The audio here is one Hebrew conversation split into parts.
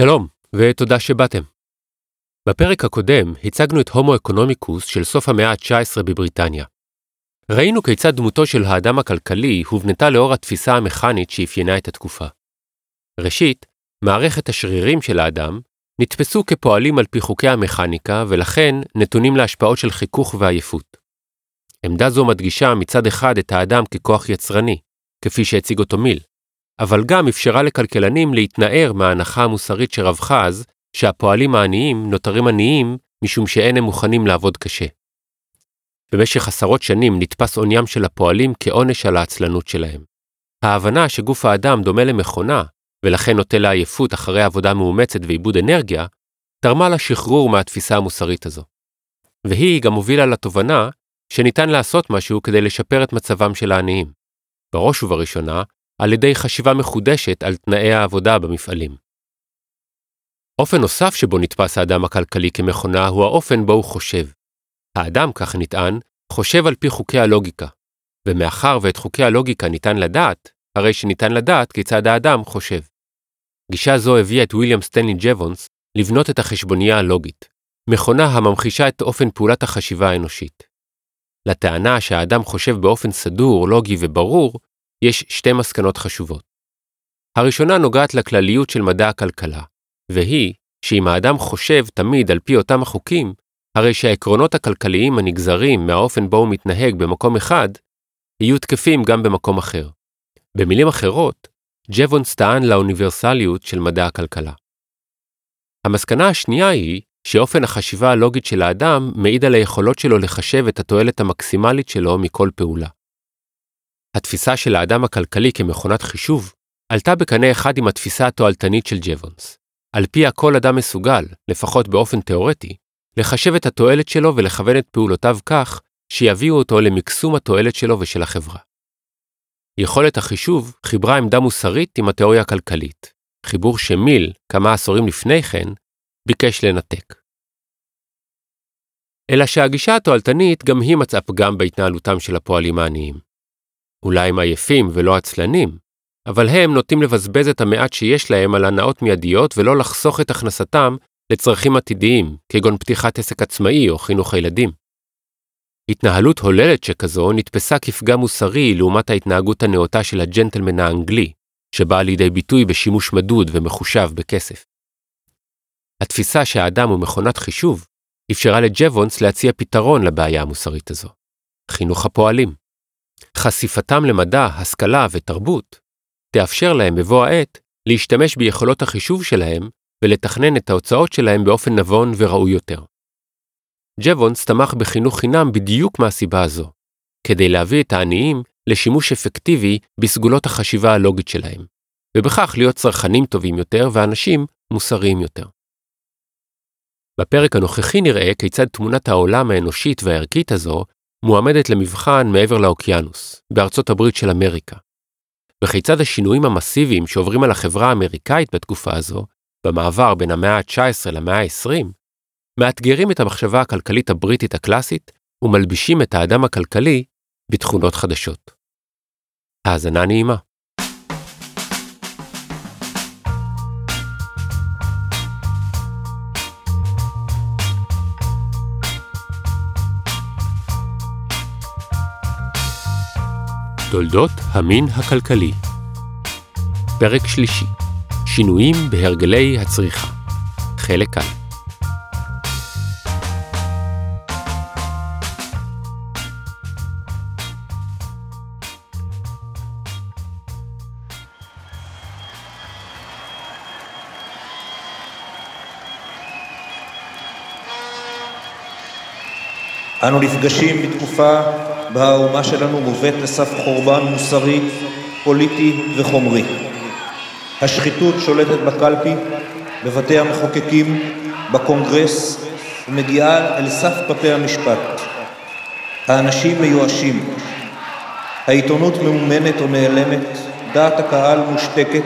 שלום, ותודה שבאתם. בפרק הקודם הצגנו את הומו אקונומיקוס של סוף המאה ה-19 בבריטניה. ראינו כיצד דמותו של האדם הכלכלי הובנתה לאור התפיסה המכנית שאפיינה את התקופה. ראשית, מערכת השרירים של האדם נתפסו כפועלים על פי חוקי המכניקה ולכן נתונים להשפעות של חיכוך ועייפות. עמדה זו מדגישה מצד אחד את האדם ככוח יצרני, כפי שהציג אותו מיל, אבל גם אפשרה לכלכלנים להתנער מההנחה המוסרית שרווחה אז, שהפועלים העניים נותרים עניים משום שאין הם מוכנים לעבוד קשה. במשך עשרות שנים נתפס עוניים של הפועלים כעונש על העצלנות שלהם. ההבנה שגוף האדם דומה למכונה, ולכן נוטה לעייפות אחרי עבודה מאומצת ועיבוד אנרגיה, תרמה לשחרור מהתפיסה המוסרית הזו. והיא גם הובילה לתובנה שניתן לעשות משהו כדי לשפר את מצבם של העניים. בראש ובראשונה, על ידי חשיבה מחודשת על תנאי העבודה במפעלים. אופן נוסף שבו נתפס האדם הכלכלי כמכונה הוא האופן בו הוא חושב. האדם, כך נטען, חושב על פי חוקי הלוגיקה, ומאחר ואת חוקי הלוגיקה ניתן לדעת, הרי שניתן לדעת כיצד האדם חושב. גישה זו הביאה את ויליאם סטנלי ג'וונס לבנות את החשבונייה הלוגית, מכונה הממחישה את אופן פעולת החשיבה האנושית. לטענה שהאדם חושב באופן סדור, לוגי וברור, יש שתי מסקנות חשובות. הראשונה נוגעת לכלליות של מדע הכלכלה, והיא שאם האדם חושב תמיד על פי אותם החוקים, הרי שהעקרונות הכלכליים הנגזרים מהאופן בו הוא מתנהג במקום אחד, יהיו תקפים גם במקום אחר. במילים אחרות, ג'וונס טען לאוניברסליות של מדע הכלכלה. המסקנה השנייה היא שאופן החשיבה הלוגית של האדם מעיד על היכולות שלו לחשב את התועלת המקסימלית שלו מכל פעולה. התפיסה של האדם הכלכלי כמכונת חישוב עלתה בקנה אחד עם התפיסה התועלתנית של ג'וונס. על פיה כל אדם מסוגל, לפחות באופן תאורטי, לחשב את התועלת שלו ולכוון את פעולותיו כך שיביאו אותו למקסום התועלת שלו ושל החברה. יכולת החישוב חיברה עמדה מוסרית עם התיאוריה הכלכלית, חיבור שמיל, כמה עשורים לפני כן, ביקש לנתק. אלא שהגישה התועלתנית גם היא מצאה פגם בהתנהלותם של הפועלים העניים. אולי הם עייפים ולא עצלנים, אבל הם נוטים לבזבז את המעט שיש להם על הנאות מיידיות ולא לחסוך את הכנסתם לצרכים עתידיים, כגון פתיחת עסק עצמאי או חינוך הילדים. התנהלות הוללת שכזו נתפסה כפגם מוסרי לעומת ההתנהגות הנאותה של הג'נטלמן האנגלי, שבאה לידי ביטוי בשימוש מדוד ומחושב בכסף. התפיסה שהאדם הוא מכונת חישוב אפשרה לג'וונס להציע פתרון לבעיה המוסרית הזו. חינוך הפועלים. חשיפתם למדע, השכלה ותרבות תאפשר להם בבוא העת להשתמש ביכולות החישוב שלהם ולתכנן את ההוצאות שלהם באופן נבון וראוי יותר. ג'וונס תמך בחינוך חינם בדיוק מהסיבה הזו, כדי להביא את העניים לשימוש אפקטיבי בסגולות החשיבה הלוגית שלהם, ובכך להיות צרכנים טובים יותר ואנשים מוסריים יותר. בפרק הנוכחי נראה כיצד תמונת העולם האנושית והערכית הזו מועמדת למבחן מעבר לאוקיינוס, בארצות הברית של אמריקה. וכיצד השינויים המסיביים שעוברים על החברה האמריקאית בתקופה הזו, במעבר בין המאה ה-19 למאה ה-20, מאתגרים את המחשבה הכלכלית הבריטית הקלאסית ומלבישים את האדם הכלכלי בתכונות חדשות. האזנה נעימה. תולדות המין הכלכלי. פרק שלישי. שינויים בהרגלי הצריכה. חלק א' אנו נפגשים בתקופה בה האומה שלנו מובאת לסף חורבן מוסרי, פוליטי וחומרי. השחיתות שולטת בקלפי, בבתי המחוקקים, בקונגרס, ומגיעה אל סף בתי המשפט. האנשים מיואשים. העיתונות ממומנת או נעלמת, דעת הקהל מושתקת,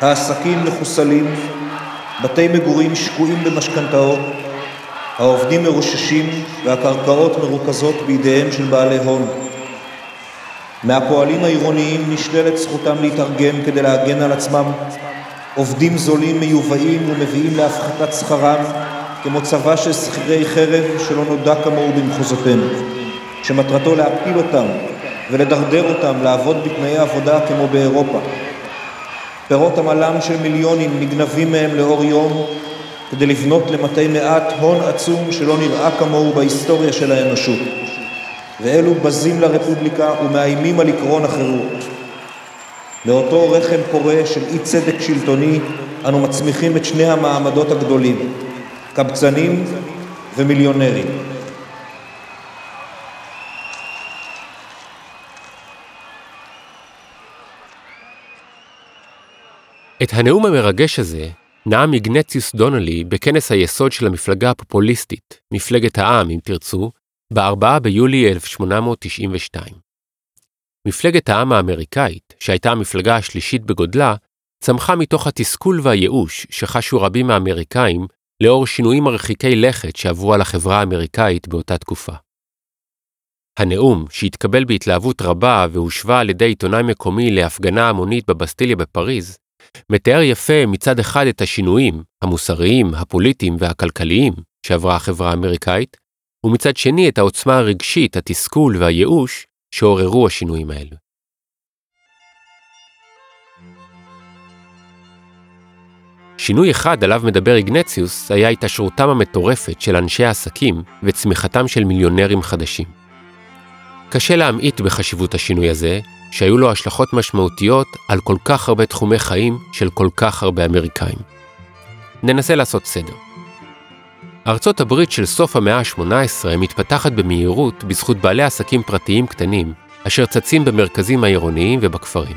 העסקים מחוסלים, בתי מגורים שקועים במשכנתאות, העובדים מרוששים והקרקעות מרוכזות בידיהם של בעלי הון. מהפועלים העירוניים נשללת זכותם להתארגן כדי להגן על עצמם, עובדים זולים מיובאים ומביאים להפחתת שכרם, כמו צבא של שכירי חרב שלא נודע כמוהו במחוזותינו, שמטרתו להפיל אותם ולדרדר אותם לעבוד בתנאי עבודה כמו באירופה. פירות עמלם של מיליונים נגנבים מהם לאור יום כדי לבנות למתי מעט הון עצום שלא נראה כמוהו בהיסטוריה של האנושות. ואלו בזים לרפובליקה ומאיימים על עקרון החירות. לאותו רחם פורה של אי צדק שלטוני אנו מצמיחים את שני המעמדות הגדולים, קבצנים ומיליונרים. את הנאום המרגש הזה נאם איגנציוס דונלי בכנס היסוד של המפלגה הפופוליסטית, מפלגת העם אם תרצו, ב-4 ביולי 1892. מפלגת העם האמריקאית, שהייתה המפלגה השלישית בגודלה, צמחה מתוך התסכול והייאוש שחשו רבים מהאמריקאים לאור שינויים מרחיקי לכת שעברו על החברה האמריקאית באותה תקופה. הנאום, שהתקבל בהתלהבות רבה והושווה על ידי עיתונאי מקומי להפגנה המונית בבסטיליה בפריז, מתאר יפה מצד אחד את השינויים, המוסריים, הפוליטיים והכלכליים שעברה החברה האמריקאית, ומצד שני את העוצמה הרגשית, התסכול והייאוש שעוררו השינויים האלו. שינוי אחד עליו מדבר איגנציוס היה התעשרותם המטורפת של אנשי העסקים וצמיחתם של מיליונרים חדשים. קשה להמעיט בחשיבות השינוי הזה, שהיו לו השלכות משמעותיות על כל כך הרבה תחומי חיים של כל כך הרבה אמריקאים. ננסה לעשות סדר. ארצות הברית של סוף המאה ה-18 מתפתחת במהירות בזכות בעלי עסקים פרטיים קטנים, אשר צצים במרכזים העירוניים ובכפרים.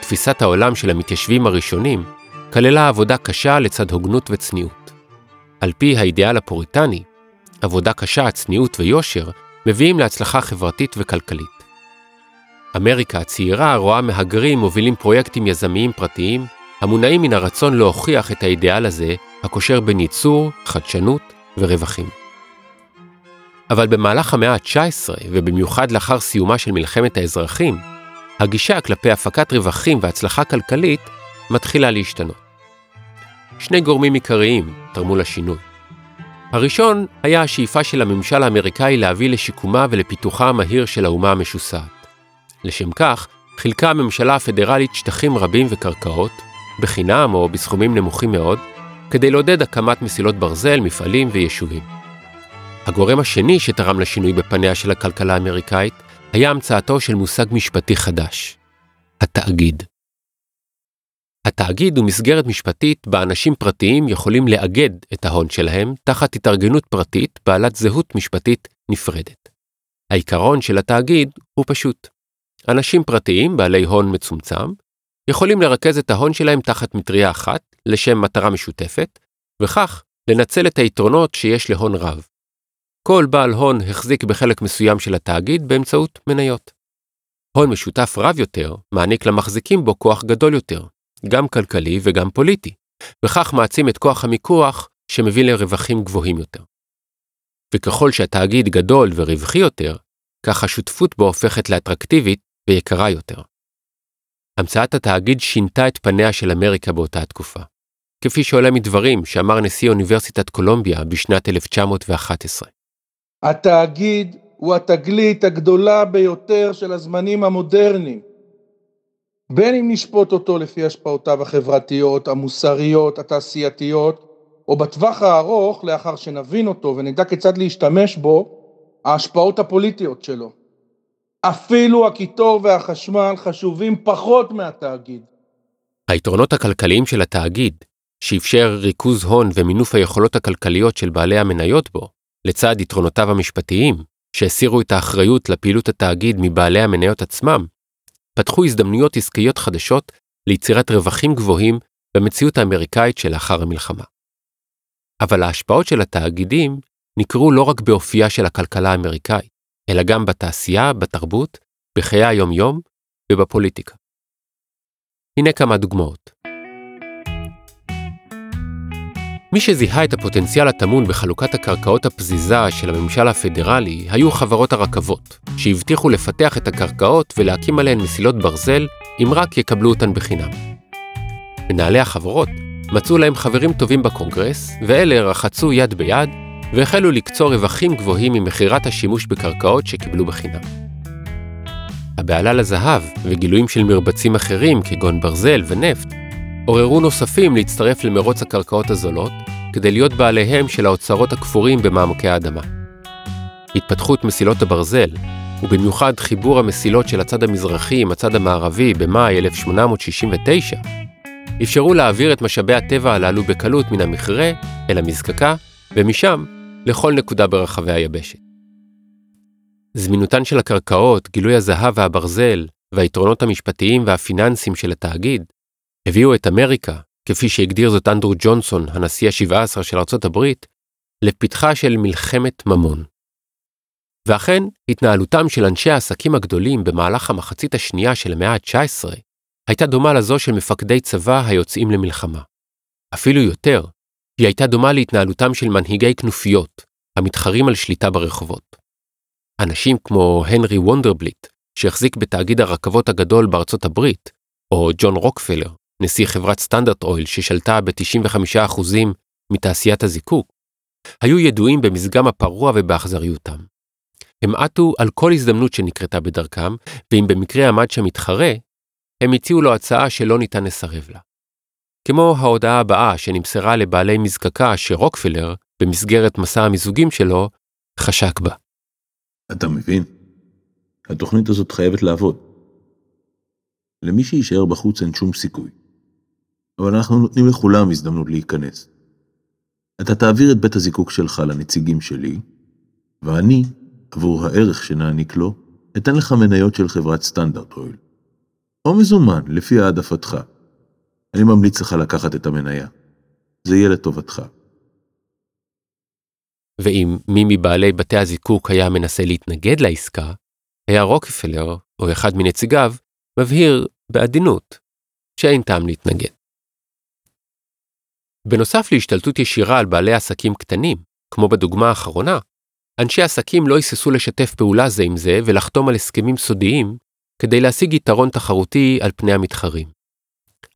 תפיסת העולם של המתיישבים הראשונים כללה עבודה קשה לצד הוגנות וצניעות. על פי האידיאל הפוריטני, עבודה קשה, צניעות ויושר מביאים להצלחה חברתית וכלכלית. אמריקה הצעירה רואה מהגרים מובילים פרויקטים יזמיים פרטיים, המונעים מן הרצון להוכיח את האידיאל הזה, הקושר בין ייצור, חדשנות ורווחים. אבל במהלך המאה ה-19, ובמיוחד לאחר סיומה של מלחמת האזרחים, הגישה כלפי הפקת רווחים והצלחה כלכלית מתחילה להשתנות. שני גורמים עיקריים תרמו לשינוי. הראשון היה השאיפה של הממשל האמריקאי להביא לשיקומה ולפיתוחה המהיר של האומה המשוסעת. לשם כך, חילקה הממשלה הפדרלית שטחים רבים וקרקעות, בחינם או בסכומים נמוכים מאוד, כדי לעודד הקמת מסילות ברזל, מפעלים ויישובים. הגורם השני שתרם לשינוי בפניה של הכלכלה האמריקאית היה המצאתו של מושג משפטי חדש, התאגיד. התאגיד הוא מסגרת משפטית בה אנשים פרטיים יכולים לאגד את ההון שלהם תחת התארגנות פרטית בעלת זהות משפטית נפרדת. העיקרון של התאגיד הוא פשוט. אנשים פרטיים בעלי הון מצומצם יכולים לרכז את ההון שלהם תחת מטריה אחת לשם מטרה משותפת, וכך לנצל את היתרונות שיש להון רב. כל בעל הון החזיק בחלק מסוים של התאגיד באמצעות מניות. הון משותף רב יותר מעניק למחזיקים בו כוח גדול יותר, גם כלכלי וגם פוליטי, וכך מעצים את כוח המיקוח שמביא לרווחים גבוהים יותר. וככל שהתאגיד גדול ורווחי יותר, כך השותפות בו הופכת לאטרקטיבית ויקרה יותר. המצאת התאגיד שינתה את פניה של אמריקה באותה תקופה, כפי שעולה מדברים שאמר נשיא אוניברסיטת קולומביה בשנת 1911. התאגיד הוא התגלית הגדולה ביותר של הזמנים המודרניים. בין אם נשפוט אותו לפי השפעותיו החברתיות, המוסריות, התעשייתיות, או בטווח הארוך, לאחר שנבין אותו ונדע כיצד להשתמש בו, ההשפעות הפוליטיות שלו. אפילו הקיטור והחשמל חשובים פחות מהתאגיד. היתרונות הכלכליים של התאגיד, שאפשר ריכוז הון ומינוף היכולות הכלכליות של בעלי המניות בו, לצד יתרונותיו המשפטיים, שהסירו את האחריות לפעילות התאגיד מבעלי המניות עצמם, פתחו הזדמנויות עסקיות חדשות ליצירת רווחים גבוהים במציאות האמריקאית שלאחר המלחמה. אבל ההשפעות של התאגידים ניכרו לא רק באופייה של הכלכלה האמריקאית, אלא גם בתעשייה, בתרבות, בחיי היום-יום ובפוליטיקה. הנה כמה דוגמאות. מי שזיהה את הפוטנציאל הטמון בחלוקת הקרקעות הפזיזה של הממשל הפדרלי היו חברות הרכבות, שהבטיחו לפתח את הקרקעות ולהקים עליהן מסילות ברזל אם רק יקבלו אותן בחינם. מנהלי החברות מצאו להם חברים טובים בקונגרס, ואלה רחצו יד ביד והחלו לקצור רווחים גבוהים ממכירת השימוש בקרקעות שקיבלו בחינם. הבהלה לזהב וגילויים של מרבצים אחרים כגון ברזל ונפט עוררו נוספים להצטרף למרוץ הקרקעות הזולות כדי להיות בעליהם של האוצרות הכפורים במעמקי האדמה. התפתחות מסילות הברזל, ובמיוחד חיבור המסילות של הצד המזרחי עם הצד המערבי במאי 1869, אפשרו להעביר את משאבי הטבע הללו בקלות מן המכרה אל המזקקה, ומשם לכל נקודה ברחבי היבשת. זמינותן של הקרקעות, גילוי הזהב והברזל, והיתרונות המשפטיים והפיננסיים של התאגיד, הביאו את אמריקה, כפי שהגדיר זאת אנדרו ג'ונסון, הנשיא ה-17 של ארצות הברית, לפתחה של מלחמת ממון. ואכן, התנהלותם של אנשי העסקים הגדולים במהלך המחצית השנייה של המאה ה-19 הייתה דומה לזו של מפקדי צבא היוצאים למלחמה. אפילו יותר, היא הייתה דומה להתנהלותם של מנהיגי כנופיות, המתחרים על שליטה ברחובות. אנשים כמו הנרי וונדרבליט, שהחזיק בתאגיד הרכבות הגדול בארצות הברית, או ג'ון רוקפלר, נשיא חברת סטנדרט אויל ששלטה ב-95% מתעשיית הזיקוק, היו ידועים במזגם הפרוע ובאכזריותם. הם עטו על כל הזדמנות שנקרתה בדרכם, ואם במקרה עמד שם מתחרה, הם הציעו לו הצעה שלא ניתן לסרב לה. כמו ההודעה הבאה שנמסרה לבעלי מזקקה שרוקפלר, במסגרת מסע המיזוגים שלו, חשק בה. אתה מבין? התוכנית הזאת חייבת לעבוד. למי שיישאר בחוץ אין שום סיכוי. אבל אנחנו נותנים לכולם הזדמנות להיכנס. אתה תעביר את בית הזיקוק שלך לנציגים שלי, ואני, עבור הערך שנעניק לו, אתן לך מניות של חברת סטנדרט אויל. או מזומן, לפי העדפתך. אני ממליץ לך לקחת את המניה. זה יהיה לטובתך. ואם מי מבעלי בתי הזיקוק היה מנסה להתנגד לעסקה, היה רוקפלר, או אחד מנציגיו, מבהיר בעדינות שאין טעם להתנגד. בנוסף להשתלטות ישירה על בעלי עסקים קטנים, כמו בדוגמה האחרונה, אנשי עסקים לא היססו לשתף פעולה זה עם זה ולחתום על הסכמים סודיים כדי להשיג יתרון תחרותי על פני המתחרים.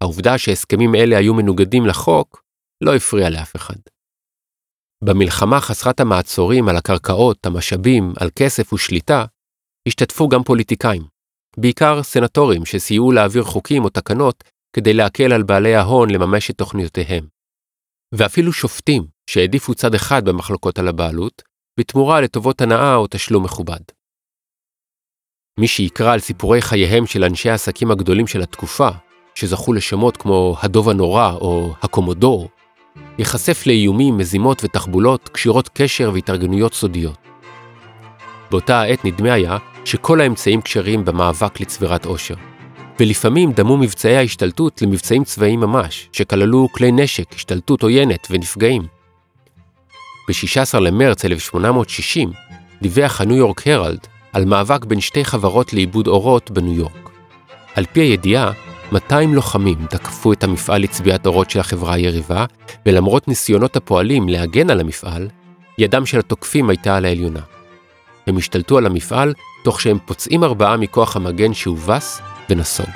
העובדה שהסכמים אלה היו מנוגדים לחוק לא הפריעה לאף אחד. במלחמה חסרת המעצורים על הקרקעות, המשאבים, על כסף ושליטה, השתתפו גם פוליטיקאים, בעיקר סנטורים שסייעו להעביר חוקים או תקנות כדי להקל על בעלי ההון לממש את תוכניותיהם. ואפילו שופטים שהעדיפו צד אחד במחלוקות על הבעלות, בתמורה לטובות הנאה או תשלום מכובד. מי שיקרא על סיפורי חייהם של אנשי העסקים הגדולים של התקופה, שזכו לשמות כמו הדוב הנורא או הקומודור, ייחשף לאיומים, מזימות ותחבולות, קשירות קשר והתארגנויות סודיות. באותה העת נדמה היה שכל האמצעים כשרים במאבק לצבירת עושר, ולפעמים דמו מבצעי ההשתלטות למבצעים צבאיים ממש, שכללו כלי נשק, השתלטות עוינת ונפגעים. ב-16 למרץ 1860 דיווח הניו יורק הרלד על מאבק בין שתי חברות לעיבוד אורות בניו יורק. על פי הידיעה, 200 לוחמים תקפו את המפעל לצביעת אורות של החברה היריבה, ולמרות ניסיונות הפועלים להגן על המפעל, ידם של התוקפים הייתה על העליונה. הם השתלטו על המפעל תוך שהם פוצעים ארבעה מכוח המגן שהובס ונסוג.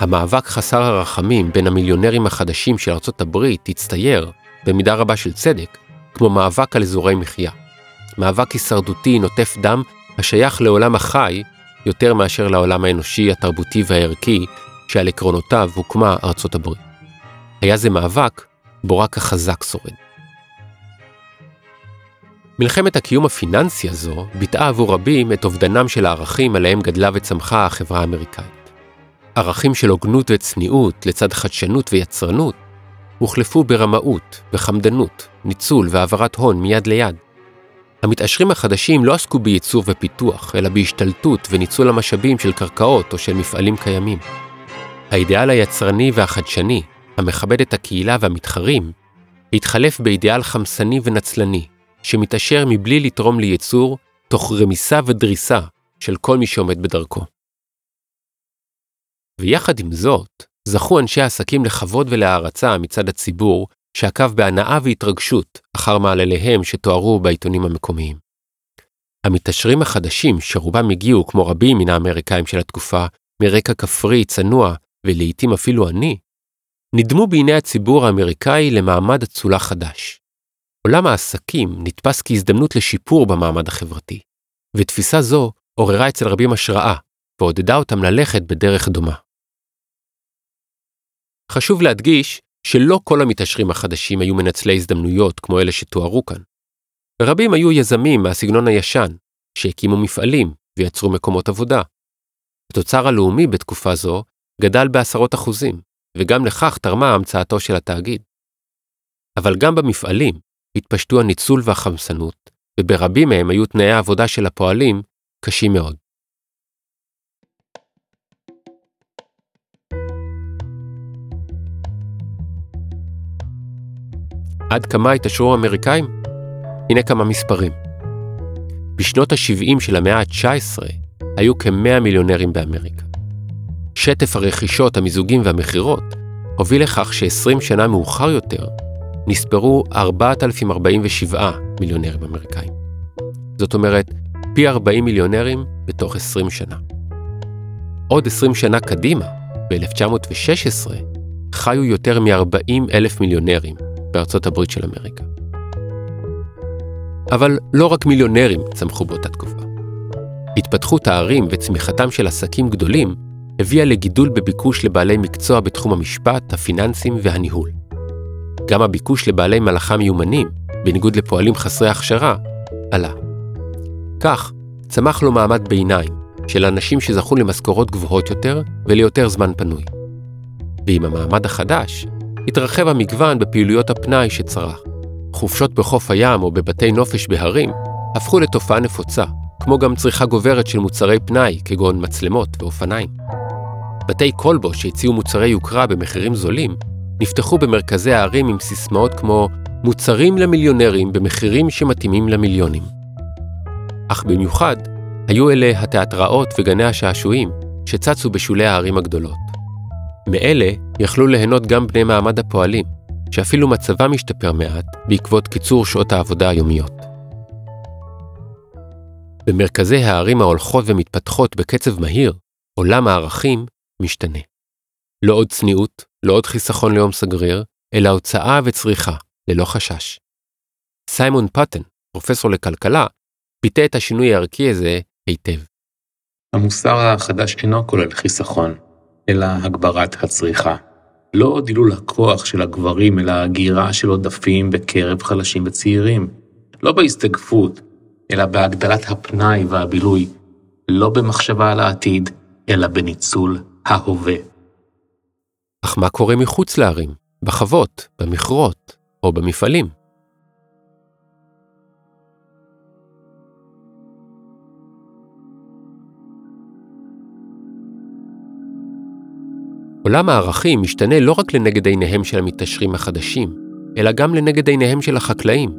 המאבק חסר הרחמים בין המיליונרים החדשים של ארצות הברית הצטייר, במידה רבה של צדק, כמו מאבק על אזורי מחיה. מאבק הישרדותי נוטף דם השייך לעולם החי יותר מאשר לעולם האנושי, התרבותי והערכי שעל עקרונותיו הוקמה ארצות הברית. היה זה מאבק בו רק החזק שורד. מלחמת הקיום הפיננסי הזו ביטאה עבור רבים את אובדנם של הערכים עליהם גדלה וצמחה החברה האמריקאית. ערכים של הוגנות וצניעות לצד חדשנות ויצרנות הוחלפו ברמאות, בחמדנות, ניצול והעברת הון מיד ליד. המתעשרים החדשים לא עסקו בייצור ופיתוח, אלא בהשתלטות וניצול המשאבים של קרקעות או של מפעלים קיימים. האידיאל היצרני והחדשני, המכבד את הקהילה והמתחרים, התחלף באידיאל חמסני ונצלני, שמתעשר מבלי לתרום ליצור, תוך רמיסה ודריסה של כל מי שעומד בדרכו. ויחד עם זאת, זכו אנשי העסקים לכבוד ולהערצה מצד הציבור, שעקב בהנאה והתרגשות אחר מעלליהם שתוארו בעיתונים המקומיים. המתעשרים החדשים, שרובם הגיעו, כמו רבים מן האמריקאים של התקופה, מרקע כפרי, צנוע, ולעיתים אפילו עני, נדמו בעיני הציבור האמריקאי למעמד אצולה חדש. עולם העסקים נתפס כהזדמנות לשיפור במעמד החברתי, ותפיסה זו עוררה אצל רבים השראה, ועודדה אותם ללכת בדרך דומה. חשוב להדגיש שלא כל המתעשרים החדשים היו מנצלי הזדמנויות כמו אלה שתוארו כאן. רבים היו יזמים מהסגנון הישן, שהקימו מפעלים ויצרו מקומות עבודה. התוצר הלאומי בתקופה זו גדל בעשרות אחוזים, וגם לכך תרמה המצאתו של התאגיד. אבל גם במפעלים התפשטו הניצול והחמסנות, וברבים מהם היו תנאי העבודה של הפועלים קשים מאוד. עד כמה התעשרו האמריקאים? הנה כמה מספרים. בשנות ה-70 של המאה ה-19 היו כ-100 מיליונרים באמריקה. שטף הרכישות, המיזוגים והמכירות הוביל לכך ש-20 שנה מאוחר יותר נספרו 4,047 מיליונרים אמריקאים. זאת אומרת, פי 40 מיליונרים בתוך 20 שנה. עוד 20 שנה קדימה, ב-1916, חיו יותר מ-40 אלף מיליונרים בארצות הברית של אמריקה. אבל לא רק מיליונרים צמחו באותה תקופה. התפתחות הערים וצמיחתם של עסקים גדולים הביאה לגידול בביקוש לבעלי מקצוע בתחום המשפט, הפיננסים והניהול. גם הביקוש לבעלי מלאכה מיומנים, בניגוד לפועלים חסרי הכשרה, עלה. כך, צמח לו מעמד ביניים, של אנשים שזכו למשכורות גבוהות יותר וליותר זמן פנוי. ועם המעמד החדש, התרחב המגוון בפעילויות הפנאי שצרך. חופשות בחוף הים או בבתי נופש בהרים הפכו לתופעה נפוצה, כמו גם צריכה גוברת של מוצרי פנאי, כגון מצלמות ואופניים. בתי כלבו שהציעו מוצרי יוקרה במחירים זולים, נפתחו במרכזי הערים עם סיסמאות כמו מוצרים למיליונרים במחירים שמתאימים למיליונים. אך במיוחד, היו אלה התיאטראות וגני השעשועים שצצו בשולי הערים הגדולות. מאלה יכלו ליהנות גם בני מעמד הפועלים, שאפילו מצבם השתפר מעט בעקבות קיצור שעות העבודה היומיות. במרכזי הערים ההולכות ומתפתחות בקצב מהיר, עולם הערכים משתנה. לא עוד צניעות, לא עוד חיסכון ליום סגריר, אלא הוצאה וצריכה, ללא חשש. סיימון פטן, פרופסור לכלכלה, ביטא את השינוי הערכי הזה היטב. המוסר החדש אינו כולל חיסכון, אלא הגברת הצריכה. לא דילול הכוח של הגברים, אלא הגירה של עודפים בקרב חלשים וצעירים. לא בהסתגפות, אלא בהגדלת הפנאי והבילוי. לא במחשבה על העתיד, אלא בניצול ההווה. אך מה קורה מחוץ לערים, בחוות, במכרות או במפעלים? עולם הערכים משתנה לא רק לנגד עיניהם של המתעשרים החדשים, אלא גם לנגד עיניהם של החקלאים,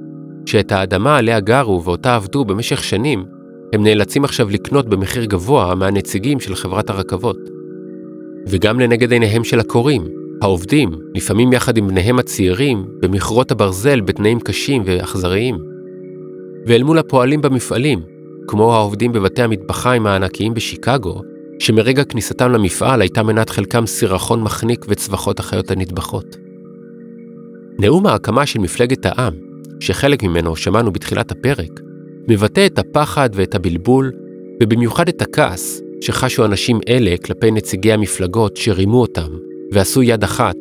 שאת האדמה עליה גרו ואותה עבדו במשך שנים, הם נאלצים עכשיו לקנות במחיר גבוה מהנציגים של חברת הרכבות. וגם לנגד עיניהם של הקוראים, העובדים, לפעמים יחד עם בניהם הצעירים, במכרות הברזל בתנאים קשים ואכזריים. ואל מול הפועלים במפעלים, כמו העובדים בבתי המטבחיים הענקיים בשיקגו, שמרגע כניסתם למפעל הייתה מנת חלקם סירחון מחניק וצווחות החיות הנטבחות. נאום ההקמה של מפלגת העם, שחלק ממנו שמענו בתחילת הפרק, מבטא את הפחד ואת הבלבול, ובמיוחד את הכעס שחשו אנשים אלה כלפי נציגי המפלגות שרימו אותם ועשו יד אחת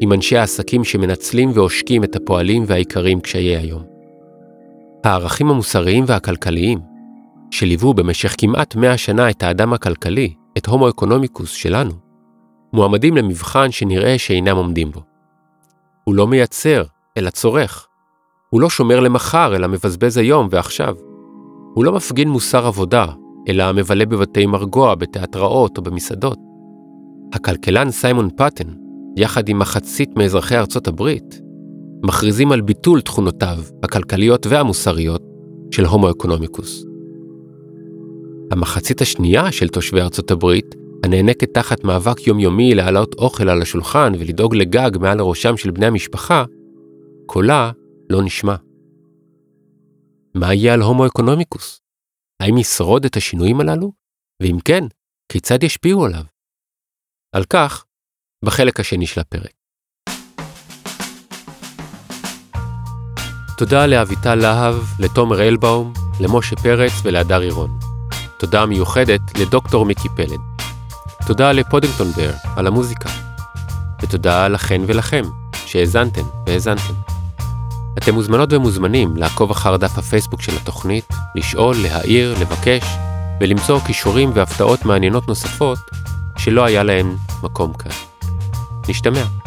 עם אנשי העסקים שמנצלים ועושקים את הפועלים והאיכרים קשיי היום. הערכים המוסריים והכלכליים, שליוו במשך כמעט מאה שנה את האדם הכלכלי, את הומו אקונומיקוס שלנו, מועמדים למבחן שנראה שאינם עומדים בו. הוא לא מייצר, אלא צורך. הוא לא שומר למחר, אלא מבזבז היום ועכשיו. הוא לא מפגין מוסר עבודה, אלא מבלה בבתי מרגוע, בתיאטראות או במסעדות. הכלכלן סיימון פאטן, יחד עם מחצית מאזרחי ארצות הברית, מכריזים על ביטול תכונותיו הכלכליות והמוסריות של הומו אקונומיקוס. המחצית השנייה של תושבי ארצות הברית, הנאנקת תחת מאבק יומיומי להעלות אוכל על השולחן ולדאוג לגג מעל ראשם של בני המשפחה, קולה לא נשמע. מה יהיה על הומו אקונומיקוס? האם ישרוד את השינויים הללו? ואם כן, כיצד ישפיעו עליו? על כך, בחלק השני של הפרק. תודה לאביטל להב, לתומר אלבאום, למשה פרץ ולהדר עירון. תודה מיוחדת לדוקטור מיקי פלד. תודה לפודינגטון בר על המוזיקה. ותודה לכן ולכם שהאזנתם והאזנתם. אתם מוזמנות ומוזמנים לעקוב אחר דף הפייסבוק של התוכנית, לשאול, להעיר, לבקש, ולמצוא כישורים והפתעות מעניינות נוספות שלא היה להם מקום כאן. נשתמע.